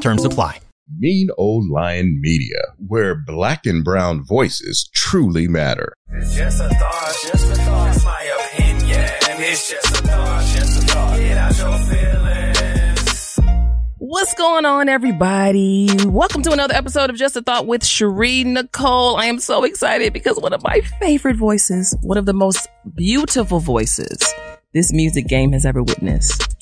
Terms apply. Mean Old Lion Media, where black and brown voices truly matter. It's just a thought, just a thought. It's my opinion. It's just a thought, just a thought. Get out your feelings. What's going on, everybody? Welcome to another episode of Just a Thought with Shari Nicole. I am so excited because one of my favorite voices, one of the most beautiful voices this music game has ever witnessed.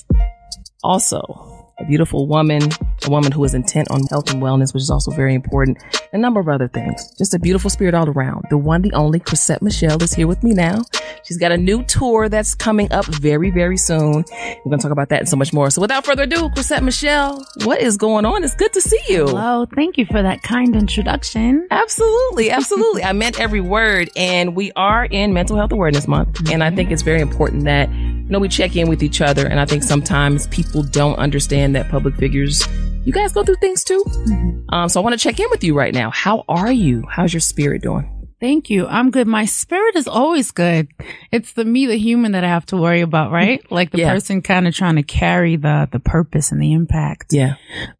Also, a beautiful woman, a woman who is intent on health and wellness, which is also very important, a number of other things. Just a beautiful spirit all around. The one, the only Chrisette Michele is here with me now. She's got a new tour that's coming up very, very soon. We're going to talk about that and so much more. So without further ado, Chrisette Michele, what is going on? It's good to see you. Hello. Thank you for that kind introduction. Absolutely. Absolutely. I meant every word. And we are in Mental Health Awareness Month. And I think it's very important that, you know, we check in with each other. And I think sometimes people don't understand that public figures, you guys go through things too. Um, so I want to check in with you right now. How are you? How's your spirit doing? Thank you. I'm good. My spirit is always good. It's the me, the human that I have to worry about, right? Like the Yeah. person kind of trying to carry the, the purpose and the impact. Yeah.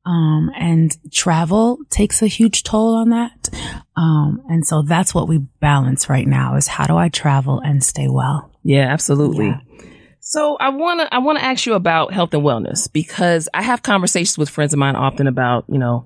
Um, and travel takes a huge toll on that. Um, and so that's what we balance right now is how do I travel and stay well? Yeah, absolutely. Yeah. So I want to I want to ask you about health and wellness because I have conversations with friends of mine often about, you know,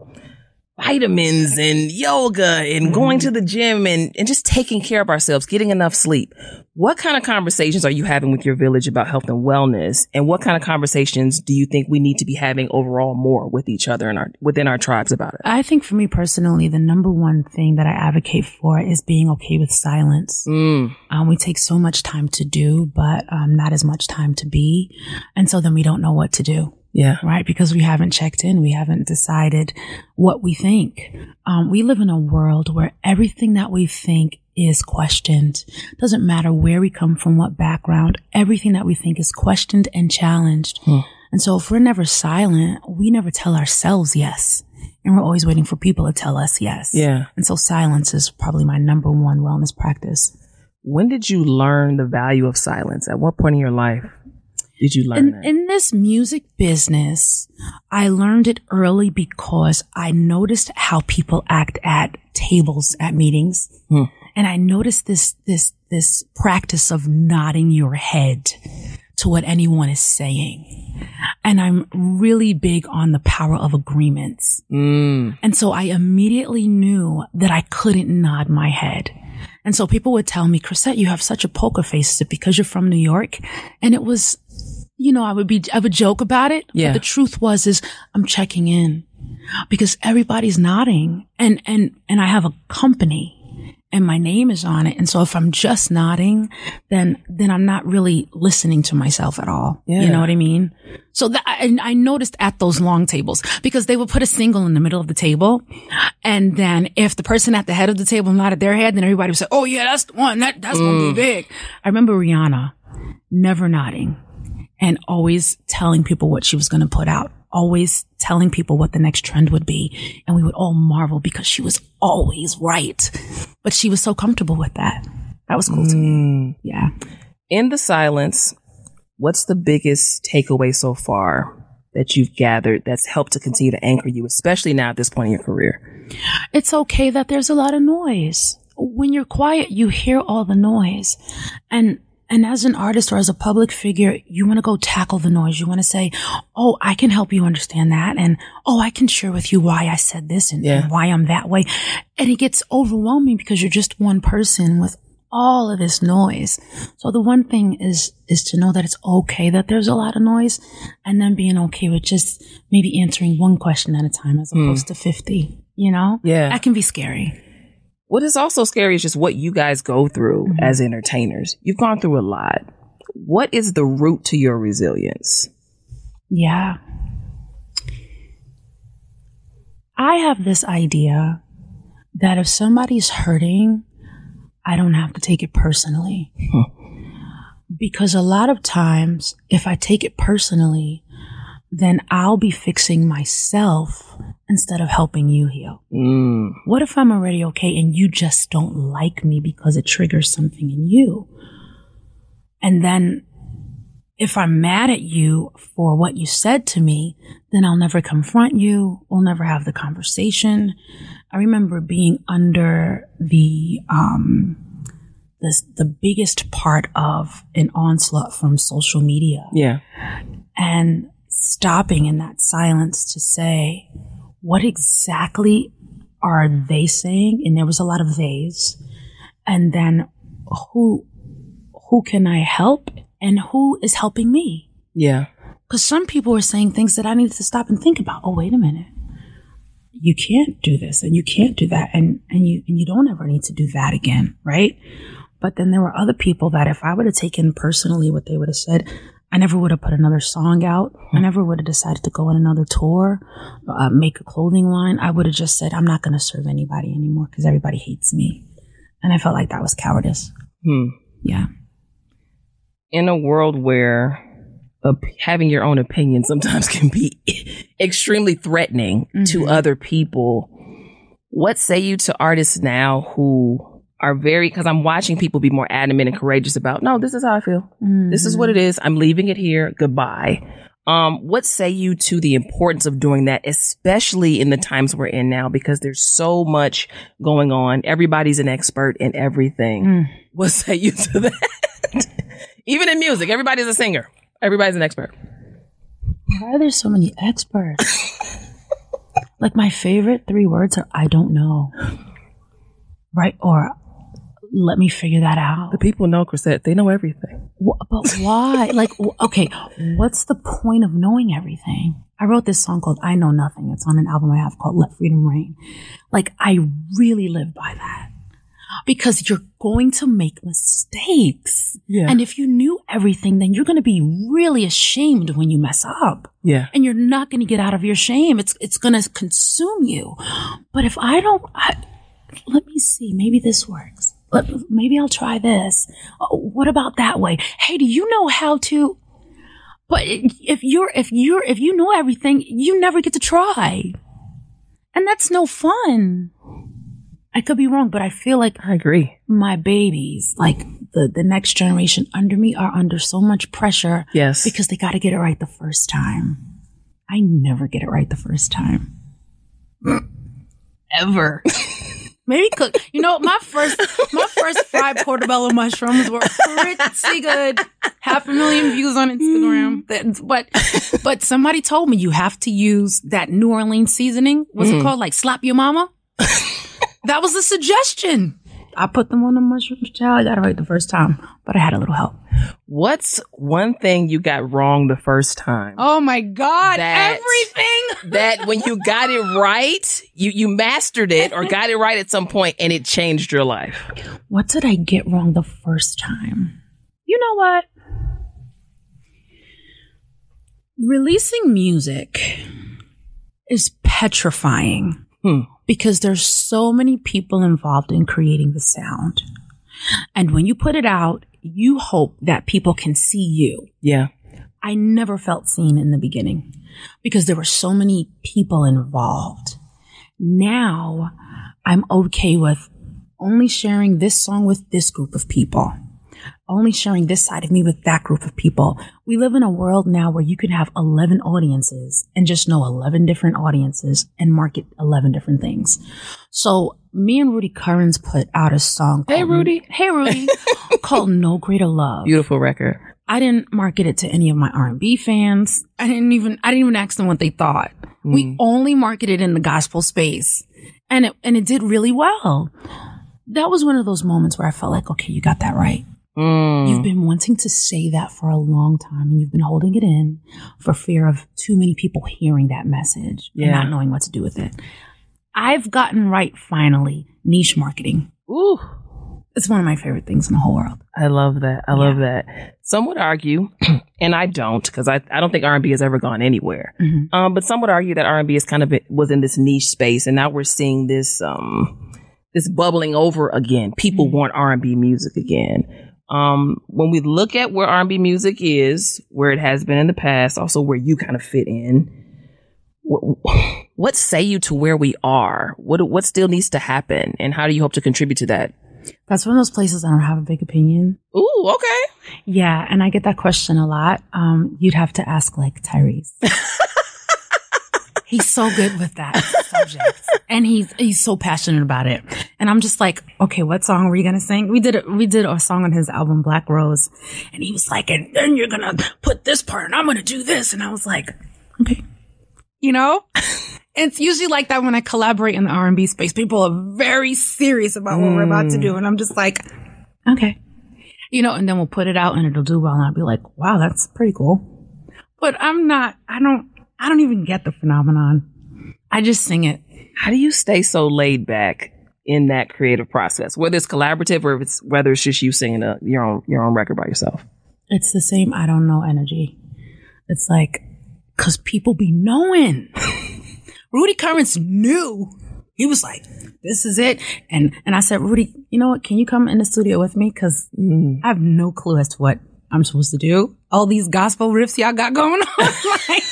vitamins and yoga and going to the gym and, and just taking care of ourselves, getting enough sleep. What kind of conversations are you having with your village about health and wellness? And what kind of conversations do you think we need to be having overall more with each other and our within our tribes about it? I think for me personally, the number one thing that I advocate for is being okay with silence. Mm, Um, we take so much time to do, but um, not as much time to be. And so then we don't know what to do, yeah. right? Because we haven't checked in. We haven't decided what we think. Um, we live in a world where everything that we think is questioned. Doesn't matter where we come from, what background, everything that we think is questioned and challenged. And so if we're never silent, we never tell ourselves yes. And we're always waiting for people to tell us yes. Yeah. And so silence is probably my number one wellness practice. When did you learn the value of silence? At what point in your life did you learn in, that? in this music business, I learned it early because I noticed how people act at tables at meetings. Hmm. And I noticed this, this, this practice of nodding your head to what anyone is saying. And I'm really big on the power of agreements. Mm. And so I immediately knew that I couldn't nod my head. And so people would tell me, Chrisette, you have such a poker face. Is it because you're from New York? And it was, you know, I would be, I would joke about it. Yeah. But the truth was, is I'm checking in because everybody's nodding and, and, and I have a company and my name is on it. And so if I'm just nodding, then, then I'm not really listening to myself at all. You know what I mean? So that, I, I noticed at those long tables because they would put a single in the middle of the table. And then if the person at the head of the table nodded their head, then everybody would say, Oh yeah, that's the one. That, that's going to be mm. big. I remember Rihanna never nodding and always telling people what she was going to put out, always telling people what the next trend would be. And we would all marvel because she was always right. But she was so comfortable with that. That was cool to me. Mm. Yeah. in the silence, what's the biggest takeaway so far that you've gathered that's helped to continue to anchor you, especially now at this point in your career? It's okay that there's a lot of noise. When you're quiet, you hear all the noise. And and as an artist or as a public figure, you want to go tackle the noise. You want to say, Oh, I can help you understand that. And oh, I can share with you why I said this and, Yeah. and why I'm that way. And it gets overwhelming because you're just one person with all of this noise. So the one thing is, is to know that it's okay that there's a lot of noise and then being okay with just maybe answering one question at a time as hmm. opposed to 50, you know? Yeah. That can be scary. What is also scary is just what you guys go through mm-hmm. as entertainers. You've gone through a lot. What is the root to your resilience? Yeah. I have this idea that if somebody's hurting, I don't have to take it personally. because a lot of times, if I take it personally, then I'll be fixing myself instead of helping you heal. Mm. What if I'm already okay and you just don't like me because it triggers something in you? And then if I'm mad at you for what you said to me, then I'll never confront you. We'll never have the conversation. I remember being under the, um, the, the biggest part of an onslaught from social media Yeah. and stopping in that silence to say, what exactly are they saying? And there was a lot of theys. And then who, who can I help and who is helping me? Yeah. Because some people were saying things that I needed to stop and think about. Oh, wait a minute. You can't do this and you can't do that. And, and you, and you don't ever need to do that again. Right. But then there were other people that if I would have taken personally what they would have said, I never would have put another song out. I never would have decided to go on another tour, uh, make a clothing line. I would have just said, I'm not going to serve anybody anymore because everybody hates me. And I felt like that was cowardice. Hmm. Yeah. in a world where op- having your own opinion sometimes can be extremely threatening to Mhm. other people, what say you to artists now who are very, because I'm watching people be more adamant and courageous about, no, this is how I feel. This is what it is. I'm leaving it here. Goodbye. Um, what say you to the importance of doing that, especially in the times we're in now, because there's so much going on. Everybody's an expert in everything. Mm. What say you to that? Even in music, everybody's a singer. Everybody's an expert. Why are there so many experts? like my favorite three words are I don't know. Right? Or let me figure that out. The people know Chrisette. They know everything. Wh- But why? like, okay, what's the point of knowing everything? I wrote this song called I Know Nothing. It's on an album I have called Let Freedom Reign. Like, I really live by that because you're going to make mistakes. Yeah. And if you knew everything, then you're going to be really ashamed when you mess up Yeah. and you're not going to get out of your shame. It's it's going to consume you. But if I don't, I, let me see. Maybe this works. Maybe I'll try this. What about that way? Hey, do you know how to? But if you're if you're if you know everything, you never get to try, and that's no fun. I could be wrong, but I feel like I agree. my babies, like the the next generation under me, are under so much pressure Yes. because they got to get it right the first time. I never get it right the first time. Ever. Maybe cook. You know, my first my first fried portobello mushrooms were pretty good. Half a million views on Instagram. Mm. That- But but somebody told me you have to use that New Orleans seasoning. What's it mm. called? Like slap your mama. that was a suggestion. I put them on the mushroom child. I got it right the first time, but I had a little help. What's one thing you got wrong the first time? Oh my God. That- Everything. That when you got it right, you, you mastered it or got it right at some point and it changed your life. What did I get wrong the first time? You know what? Releasing music is petrifying Hmm. Because there's so many people involved in creating the sound. And when you put it out, you hope that people can see you. Yeah. I never felt seen in the beginning because there were so many people involved. Now I'm okay with only sharing this song with this group of people, only sharing this side of me with that group of people. We live in a world now where you can have 11 audiences and just know 11 different audiences and market 11 different things. So me and Rudy Currence put out a song. Hey, called- Rudy. Hey, Rudy. called No Greater Love. Beautiful record. I didn't market it to any of my R&B fans. I didn't even I didn't even ask them what they thought. Hmm. We only marketed in the gospel space. And it and it did really well. That was one of those moments where I felt like, okay, you got that right. Mm. You've been wanting to say that for a long time and you've been holding it in for fear of too many people hearing that message and not knowing what to do with it. I've gotten right finally, niche marketing. Ooh. it's one of my favorite things in the whole world. I love that. I love that. Some would argue, and I don't, because I, I don't think R and B has ever gone anywhere. Mhm. Um, but some would argue that R and B is kind of was in this niche space, and now we're seeing this um this bubbling over again. People want R and B music again. Um, when we look at where R and B music is, where it has been in the past, also where you kind of fit in. What, what say you to where we are? What what still needs to happen, and how do you hope to contribute to that? That's one of those places I don't have a big opinion. Ooh, okay. Yeah, and I get that question a lot. Um, you'd have to ask like Tyrese. he's so good with that subject, and he's he's so passionate about it. And I'm just like, okay, what song were you gonna sing? We did a, we did a song on his album Black Rose, and he was like, and then you're gonna put this part, and I'm gonna do this, and I was like, okay, you know. It's usually like that when I collaborate in the R&B space. People are very serious about what we're about to do, hmm. and I'm just like, okay you know, and then we'll put it out and it'll do well. And I'll be like, wow, that's pretty cool. But I'm not, I don't, I don't even get the phenomenon. I just sing it. How do you stay so laid back in that creative process, whether it's collaborative or if it's whether it's just you singing a, your own your own record by yourself? It's the same I don't know energy. It's like, cause people be knowing. Rudy Currence knew. He was like, this is it. And, and I said, Rudy, you know what? Can you come in the studio with me? Cause mm. I have no clue as to what I'm supposed to do. All these gospel riffs y'all got going on. like,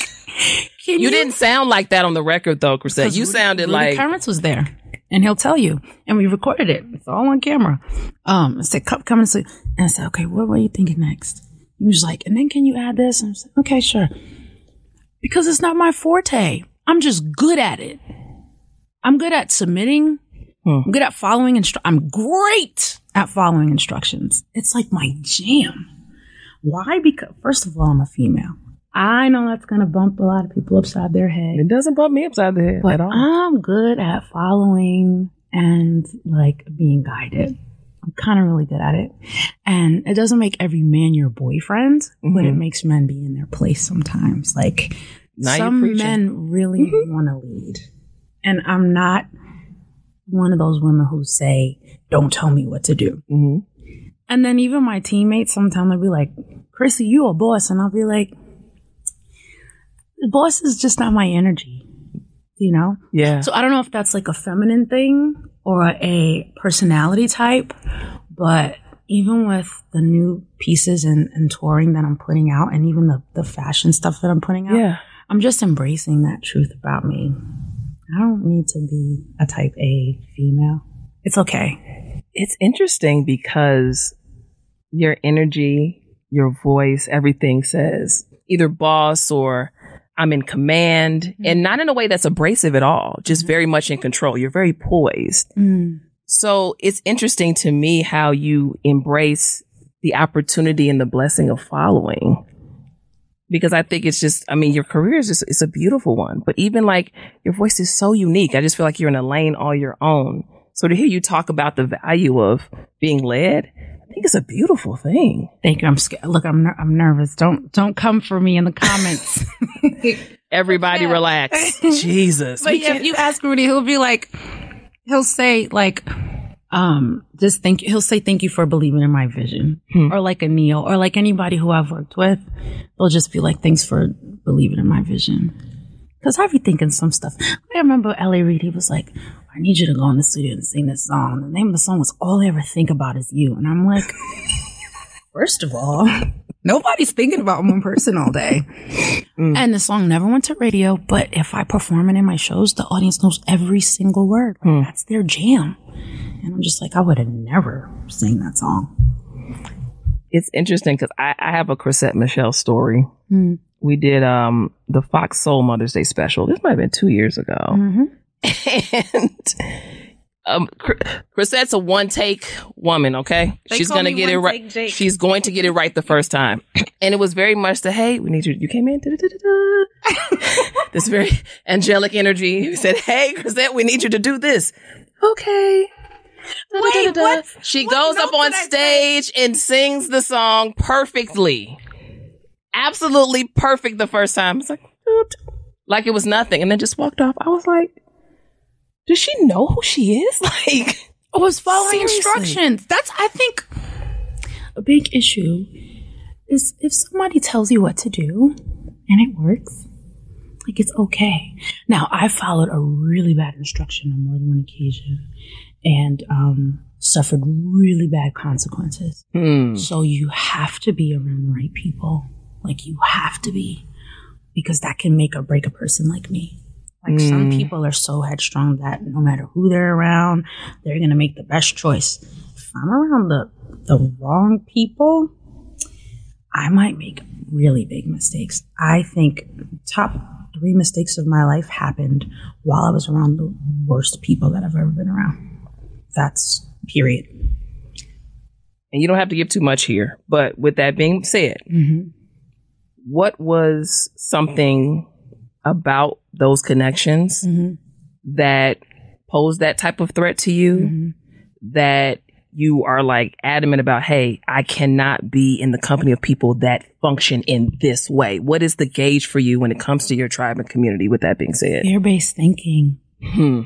can You didn't sound like that on the record though, Chrisette. You Rudy- sounded Rudy like Currence was there, and he'll tell you. And we recorded it. It's all on camera. Um, I said, "Come, come and see." And I said, "Okay, what were you thinking next?" He was like, "And then can you add this?" And I said, "Okay, sure." Because it's not my forte. I'm just good at it. I'm good at submitting. I'm good at following instru- I'm great at following instructions. It's like my jam. Why? Because first of all, I'm a female. I know that's gonna bump a lot of people upside their head. it doesn't bump me upside the head But at all. I'm good at following and like being guided. I'm kind of really good at it. And it doesn't make every man your boyfriend, but it makes men be in their place sometimes. Like Mm-hmm. Now some men really want to lead. And I'm not one of those women who say, don't tell me what to do. Mhm. And then even my teammates sometimes they'll be like, Chrissy, you a boss. And I'll be like, boss is just not my energy, you know? Yeah. So I don't know if that's like a feminine thing or a personality type, but even with the new pieces and, and touring that I'm putting out and even the, the fashion stuff that I'm putting out, yeah. I'm just embracing that truth about me. I don't need to be a type A female. It's okay. It's interesting because your energy, your voice, everything says either boss or I'm in command mm-hmm. and not in a way that's abrasive at all, just mm-hmm. very much in control. You're very poised. Mm. So it's interesting to me how you embrace the opportunity and the blessing of following. Because I think it's just, I mean, your career is just, it's a beautiful one. But even like your voice is so unique. I just feel like you're in a lane all your own. So to hear you talk about the value of being led, I think it's a beautiful thing. Thank you. I'm scared. Look, I'm ner- I'm nervous. Don't don't come for me in the comments. Everybody relax. Jesus. But yeah, if you ask Rudy, he'll be like, he'll say like, um, just thank you. He'll say thank you for believing in my vision, or like a Ne-Yo, or like anybody who I've worked with. They'll just be like, thanks for believing in my vision. Because I be thinking some stuff. I remember L.A. Reid. He was like, I need you to go in the studio and sing this song. The name of the song was All I Ever Think About Is You, and I'm like, first of all. Nobody's thinking about one person all day. And the song never went to radio, but if I perform it in my shows, the audience knows every single word. Like, That's their jam. And I'm just like, I would have never sang that song. it's interesting because I, I have a Chrisette Michele story. Hmm. We did um the Fox Soul Mother's Day special. This might have been two years ago. Mm-hmm. And um Chrisette's a one take woman, okay? They She's gonna get it right. Jake. She's going to get it right the first time. And it was very much the hey, we need you you came in. this very angelic energy. Said, Hey, Chrisette, we need you to do this. Okay. Da-da-da-da-da. what- She what goes up on did I say? stage and sings the song perfectly. Absolutely perfect the first time. It's like, like it was nothing. And then just walked off. I was like, does she know who she is? Like, I was following Seriously. instructions. That's, I think, a big issue is if somebody tells you what to do and it works, like it's okay. Now, I followed a really bad instruction on more than one occasion and um, suffered really bad consequences. Hmm. So you have to be around the right people. Like you have to be, because that can make or break a person like me. Like some mm. people are so headstrong that no matter who they're around, they're gonna make the best choice. If I'm around the the wrong people, I might make really big mistakes. I think top three mistakes of my life happened while I was around the worst people that I've ever been around. That's period. And you don't have to give too much here. But with that being said, mm-hmm. What was something about those connections that posed that type of threat to you that you are like adamant about, hey, I cannot be in the company of people that function in this way? What is the gauge for you when it comes to your tribe and community, with that being said? Fear based thinking. Hmm.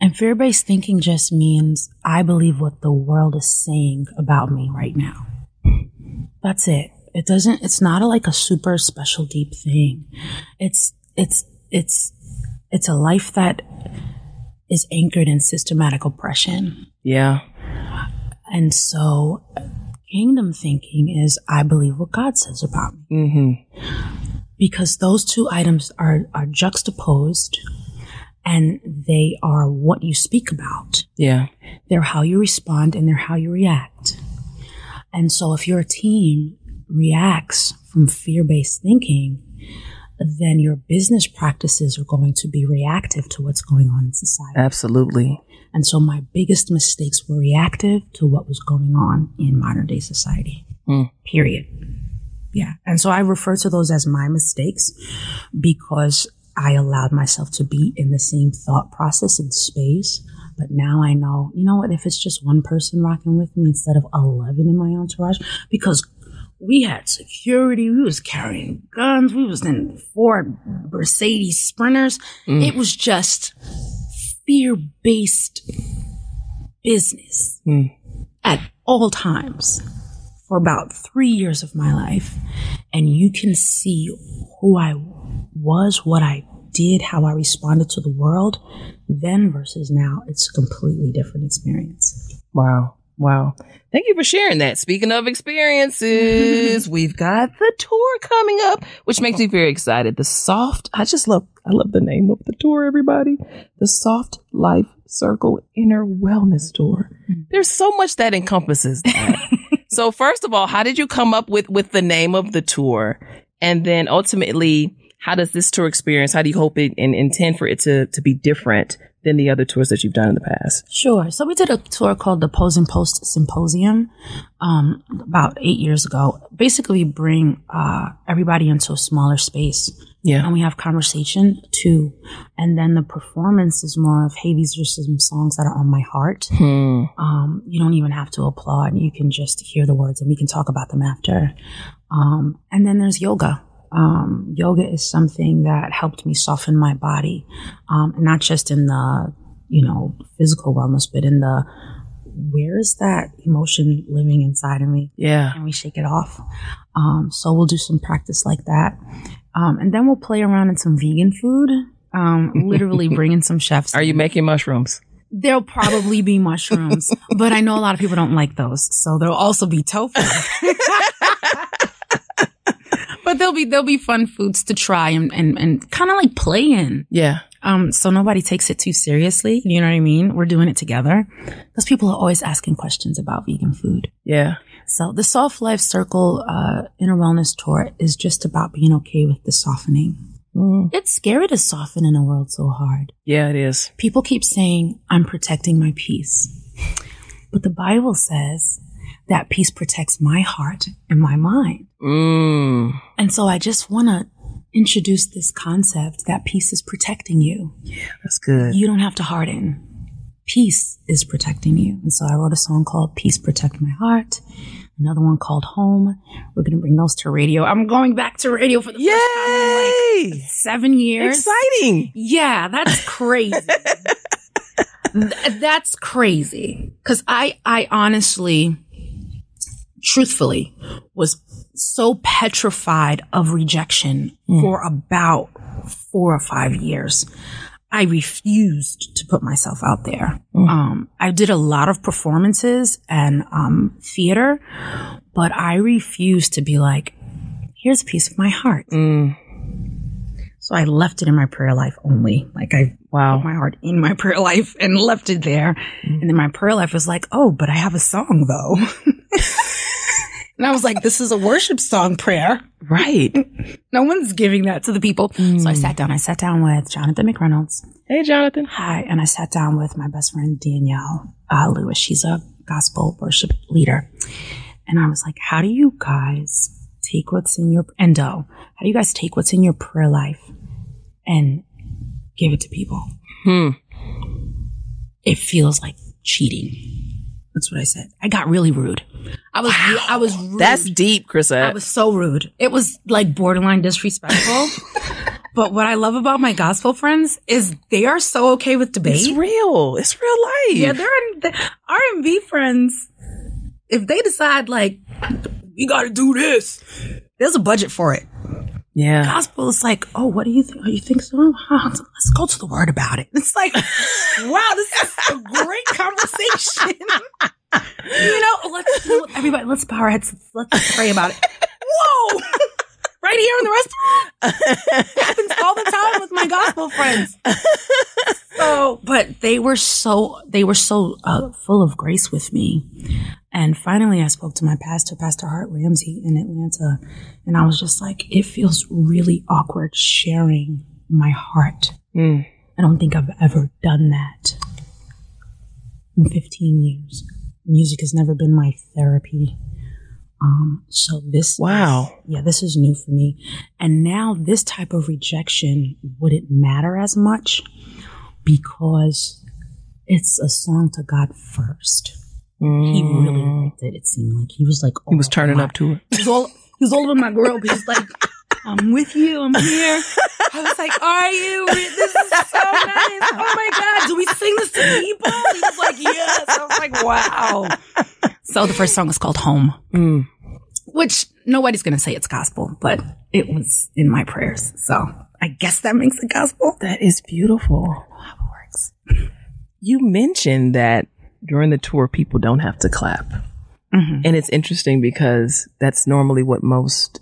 And fear based thinking just means I believe what the world is saying about me right now. That's it. It doesn't, it's not a, like a super special deep thing. It's, it's, it's, it's a life that is anchored in systematic oppression. Yeah. And so kingdom thinking is I believe what God says about me. Mm-hmm. because those two items are, are juxtaposed and they are what you speak about. Yeah. They're how you respond and they're how you react. And so if you're a team reacts from fear based thinking, then your business practices are going to be reactive to what's going on in society. Absolutely. And so my biggest mistakes were reactive to what was going on in modern day society. Mm. Period. Yeah. And so I refer to those as my mistakes because I allowed myself to be in the same thought process and space. But now I know, you know what, if it's just one person rocking with me instead of 11 in my entourage, because we had security, we was carrying guns, we was in Ford Mercedes Sprinters. Mm. It was just fear-based business mm. at all times for about three years of my life. And you can see who I was, what I did, how I responded to the world then versus now. It's a completely different experience. Wow. Wow. Thank you for sharing that. Speaking of experiences, mm-hmm. we've got the tour coming up, which makes me very excited. The soft, I just love, I love the name of the tour, everybody. The Soft Life Circle Inner Wellness Tour. Mm-hmm. There's so much that encompasses that. so first of all, how did you come up with, with the name of the tour? And then ultimately, how does this tour experience, how do you hope it and intend for it to, to be different than the other tours that you've done in the past? Sure. So we did a tour called the Pose and Post Symposium um, about eight years ago. Basically, bring uh, everybody into a smaller space. Yeah. And we have conversation too. And then the performance is more of, hey, these are some songs that are on my heart. Hmm. Um, you don't even have to applaud. You can just hear the words and we can talk about them after. Um, and then there's yoga. Um, yoga is something that helped me soften my body, um, not just in the, you know, physical wellness, but in the, where is that emotion living inside of me? Yeah. and we shake it off. Um, so we'll do some practice like that. Um, and then we'll play around in some vegan food. Um, literally bring in some chefs. Are you making mushrooms? There'll probably be mushrooms, but I know a lot of people don't like those. So there'll also be tofu. but there'll be there'll be fun foods to try and and, and kind of like play in. Yeah. Um, so nobody takes it too seriously. You know what I mean? We're doing it together because people are always asking questions about vegan food. Yeah. So the Soft Life Circle uh, Inner Wellness Tour is just about being okay with the softening. It's scary to soften in a world so hard. Yeah, it is. People keep saying, I'm protecting my peace. But the Bible says that peace protects my heart and my mind. Mm. And so I just want to introduce this concept that peace is protecting you. Yeah, That's good. You don't have to harden. Peace is protecting you. And so I wrote a song called Peace Protect My Heart, another one called Home. We're going to bring those to radio. I'm going back to radio for the first time in like seven years. Exciting. Yeah, that's crazy. Th- that's crazy. Cause I, I honestly, truthfully, was so petrified of rejection for about four or five years. I refused to put myself out there. Um, I did a lot of performances and um, theater, but I refused to be like, here's a piece of my heart. So I left it in my prayer life only. Like I Wow. put my heart in my prayer life and left it there. And then my prayer life was like, oh, but I have a song though. and I was like, this is a worship song prayer. Right. No one's giving that to the people. So I sat down. I sat down with Jonathan McReynolds. Hey, Jonathan. Hi. And I sat down with my best friend, Danielle uh, Lewis. She's a gospel worship leader. And I was like, how do you guys take what's in your, Endo, how do you guys take what's in your prayer life and give it to people? Hmm. It feels like cheating. That's what I said. I got really rude. I was, re- I was rude. That's deep, Chrisette. I was so rude. It was like borderline disrespectful. but what I love about my gospel friends is they are so okay with debate. It's real. It's real life. Yeah, they're R and B friends. If they decide like we got to do this, there's a budget for it. yeah. Gospel is like, oh, what do you think? Oh, you think so? Huh, let's go to the word about it. It's like, wow, this is a great conversation. you know, let's everybody, let's bow our heads. Let's pray about it. Whoa. Right here in the restaurant. happens all the time with my gospel friends. So, but they were so they were so uh, full of grace with me. And finally, I spoke to my pastor, Pastor Hart Ramsey, in Atlanta, and I was just like, it feels really awkward sharing my heart. Mm. I don't think I've ever done that in 15 years. Music has never been my therapy. Um, so this Wow. yeah, this is new for me. And now this type of rejection wouldn't matter as much because it's a song to God first. He really liked it. It seemed like he was like, Mm. He was turning over up to it. my- He was all he was all over my girl. But he's like, I'm with you. I'm here. I was like, Are you? This is so nice. Oh my god, do we sing this to people? He was like, Yes. I was like, Wow. So the first song is called Home Mm. which nobody's going to say it's gospel, but it was in my prayers. So I guess that makes it gospel. That is beautiful. Works. You mentioned that during the tour, people don't have to clap. Mhm. And it's interesting because that's normally what most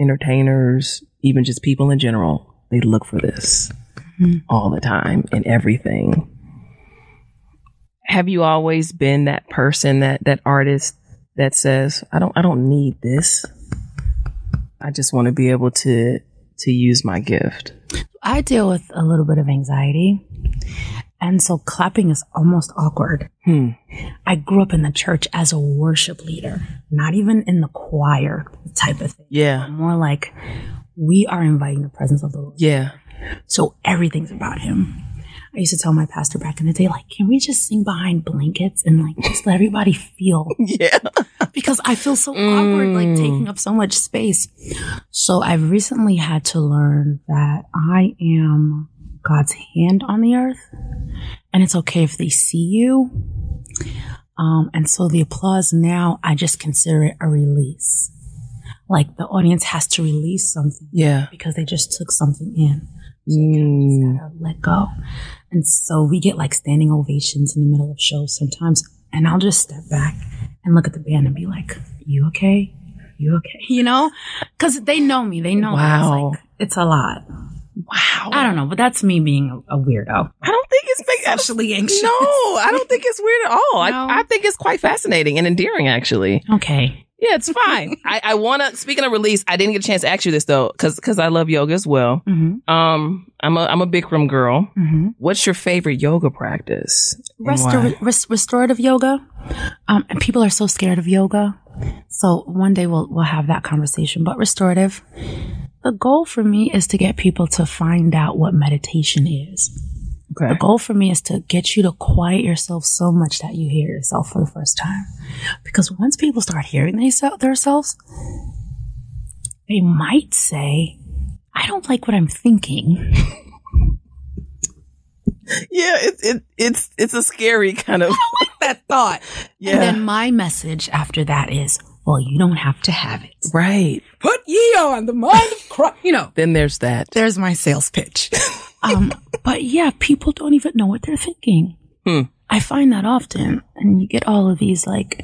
entertainers, even just people in general, they look for this mm-hmm. all the time in everything. Have you always been that person, that that artist that says, "I don't, I don't need this. I just want to be able to to use my gift." I deal with a little bit of anxiety. And so clapping is almost awkward. Hmm. I grew up in the church as a worship leader, not even in the choir type of thing. Yeah, More like we are inviting the presence of the Lord. yeah, So everything's about him. I used to tell my pastor back in the day, like, can we just sing behind blankets and like just let everybody feel? yeah. because I feel so awkward, like taking up so much space. So I've recently had to learn that I am God's hand on the earth, and it's okay if they see you. Um, and so the applause now, I just consider it a release. Like the audience has to release something Yeah. because they just took something in. Mm. Gotta let go. And so we get like standing ovations in the middle of shows sometimes. And I'll just step back and look at the band and be like, you okay? You okay? You know? Cause they know me. They know Wow. it's like, it's a lot. Wow. I don't know, but that's me being a, a weirdo. I don't think it's big. Socially anxious. No, I don't think it's weird at all. No. I, I think it's quite fascinating and endearing, actually. Okay. Yeah, it's fine. I, I want to. Speaking of release, I didn't get a chance to ask you this though, because because I love yoga as well. Mm-hmm. Um, I'm a I'm a Bikram girl. Mm-hmm. What's your favorite yoga practice? Restor- res- restorative yoga. Um, and people are so scared of yoga. So one day we'll, we'll have that conversation, but restorative. The goal for me is to get people to find out what meditation is. Okay. The goal for me is to get you to quiet yourself so much that you hear yourself for the first time. Because once people start hearing themselves, they might say, I don't like what I'm thinking. Yeah, it's it, it's it's a scary kind of like that thought. yeah. And then my message after that is, well, you don't have to have it. right. Put ye on the mind of Christ. You know, Then there's that. there's my sales pitch. um, but yeah, people don't even know what they're thinking. Hmm. I find that often, and you get all of these like.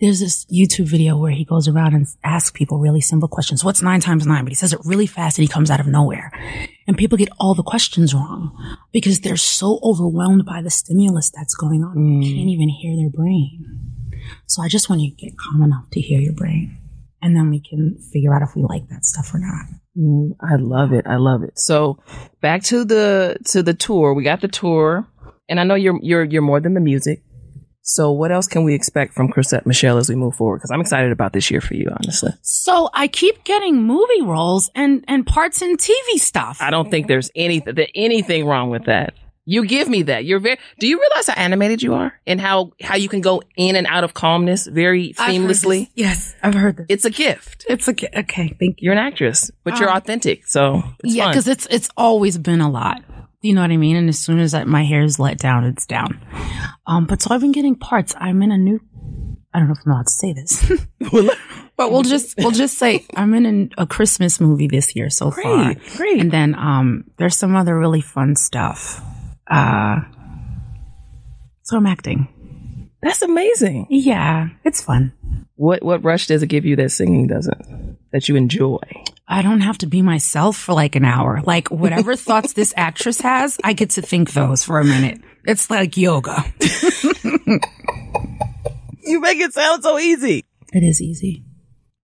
There's this YouTube video where he goes around and asks people really simple questions. What's nine times nine? But he says it really fast and he comes out of nowhere. And people get all the questions wrong because they're so overwhelmed by the stimulus that's going on. Mm. They can't even hear their brain. So I just want you to get calm enough to hear your brain. And then we can figure out if we like that stuff or not. Mm, I love it. I love it. So back to the to the tour. We got the tour, and I know you're you're you're more than the music. So what else can we expect from Chrisette Michele as we move forward? Because I'm excited about this year for you, honestly. So I keep getting movie roles and, and parts in TV stuff. I don't think there's anything anything wrong with that. You give me that. You're very. Do you realize how animated you are and how how you can go in and out of calmness very I've seamlessly? Yes, I've heard this. It's a gift. It's okay. Okay, thank you. You're an actress, but you're Um, authentic. So it's yeah, because it's it's always been a lot. You know what I mean? And as soon as I, my hair is let down, it's down. Um, but so I've been getting parts. I'm in a new. I don't know if I'm allowed to say this, but we'll just we'll just say I'm in an, a Christmas movie this year so far. Great, great. And then um, there's some other really fun stuff. Uh, so I'm acting. That's amazing. Yeah, it's fun. What what rush does it give you that singing doesn't? That you enjoy? I don't have to be myself for like an hour. Like whatever thoughts this actress has, I get to think those for a minute. It's like yoga. You make it sound so easy. It is easy.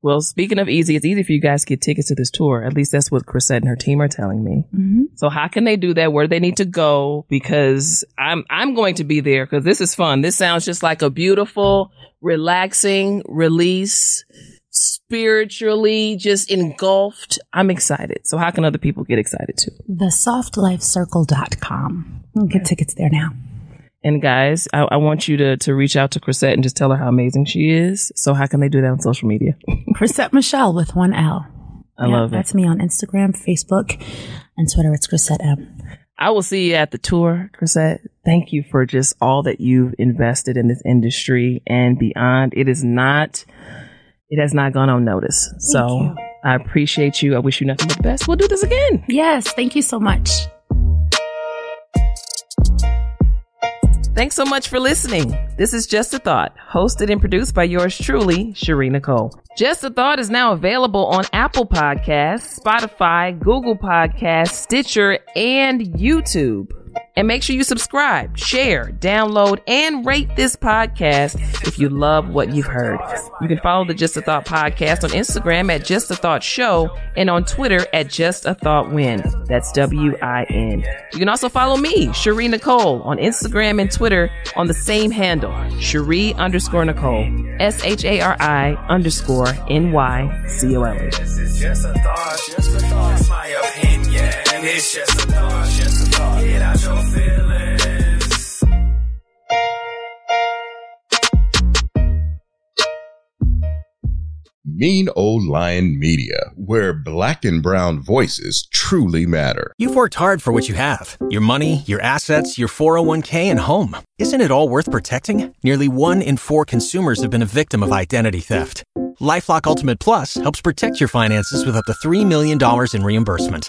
Well, speaking of easy, it's easy for you guys to get tickets to this tour. At least that's what Chrisette and her team are telling me. Mm-hmm. So how can they do that? Where do they need to go? Because I'm I'm going to be there because this is fun. This sounds just like a beautiful, relaxing release, spiritually just engulfed. I'm excited. So how can other people get excited too? Thesoftlifecircle.com. Get tickets there now. And guys, I, I want you to to reach out to Chrisette and just tell her how amazing she is. So how can they do that on social media? Chrisette Michele with one L. I love it. That's me on Instagram, Facebook, and Twitter. It's Chrisette M. I will see you at the tour, Chrisette. Thank you for just all that you've invested in this industry and beyond. It is not, it has not gone unnoticed. So you. I appreciate you. I wish you nothing but the best. We'll do this again. Yes, thank you so much. Thanks so much for listening. This is Just a Thought, hosted and produced by yours truly, Shari Nicole. Just a Thought is now available on Apple Podcasts, Spotify, Google Podcasts, Stitcher, and YouTube. And make sure you subscribe, share, download, and rate this podcast if you love what you've heard. You can follow the Just a Thought podcast on Instagram at Just a Thought Show and on Twitter at Just a Thought Win. That's W I N. You can also follow me, Shari Nicole, on Instagram and Twitter on the same handle, Shari underscore Nicole, S H A R I underscore N Y C O L. This is just a thought, just a thought. My opinion. It's just a thought, just a thought. Get your feelings. Mean Old Lion Media, where black and brown voices truly matter. You've worked hard for what you have your money, your assets, your 401k, and home. Isn't it all worth protecting? Nearly one in four consumers have been a victim of identity theft. Lifelock Ultimate Plus helps protect your finances with up to $3 million in reimbursement.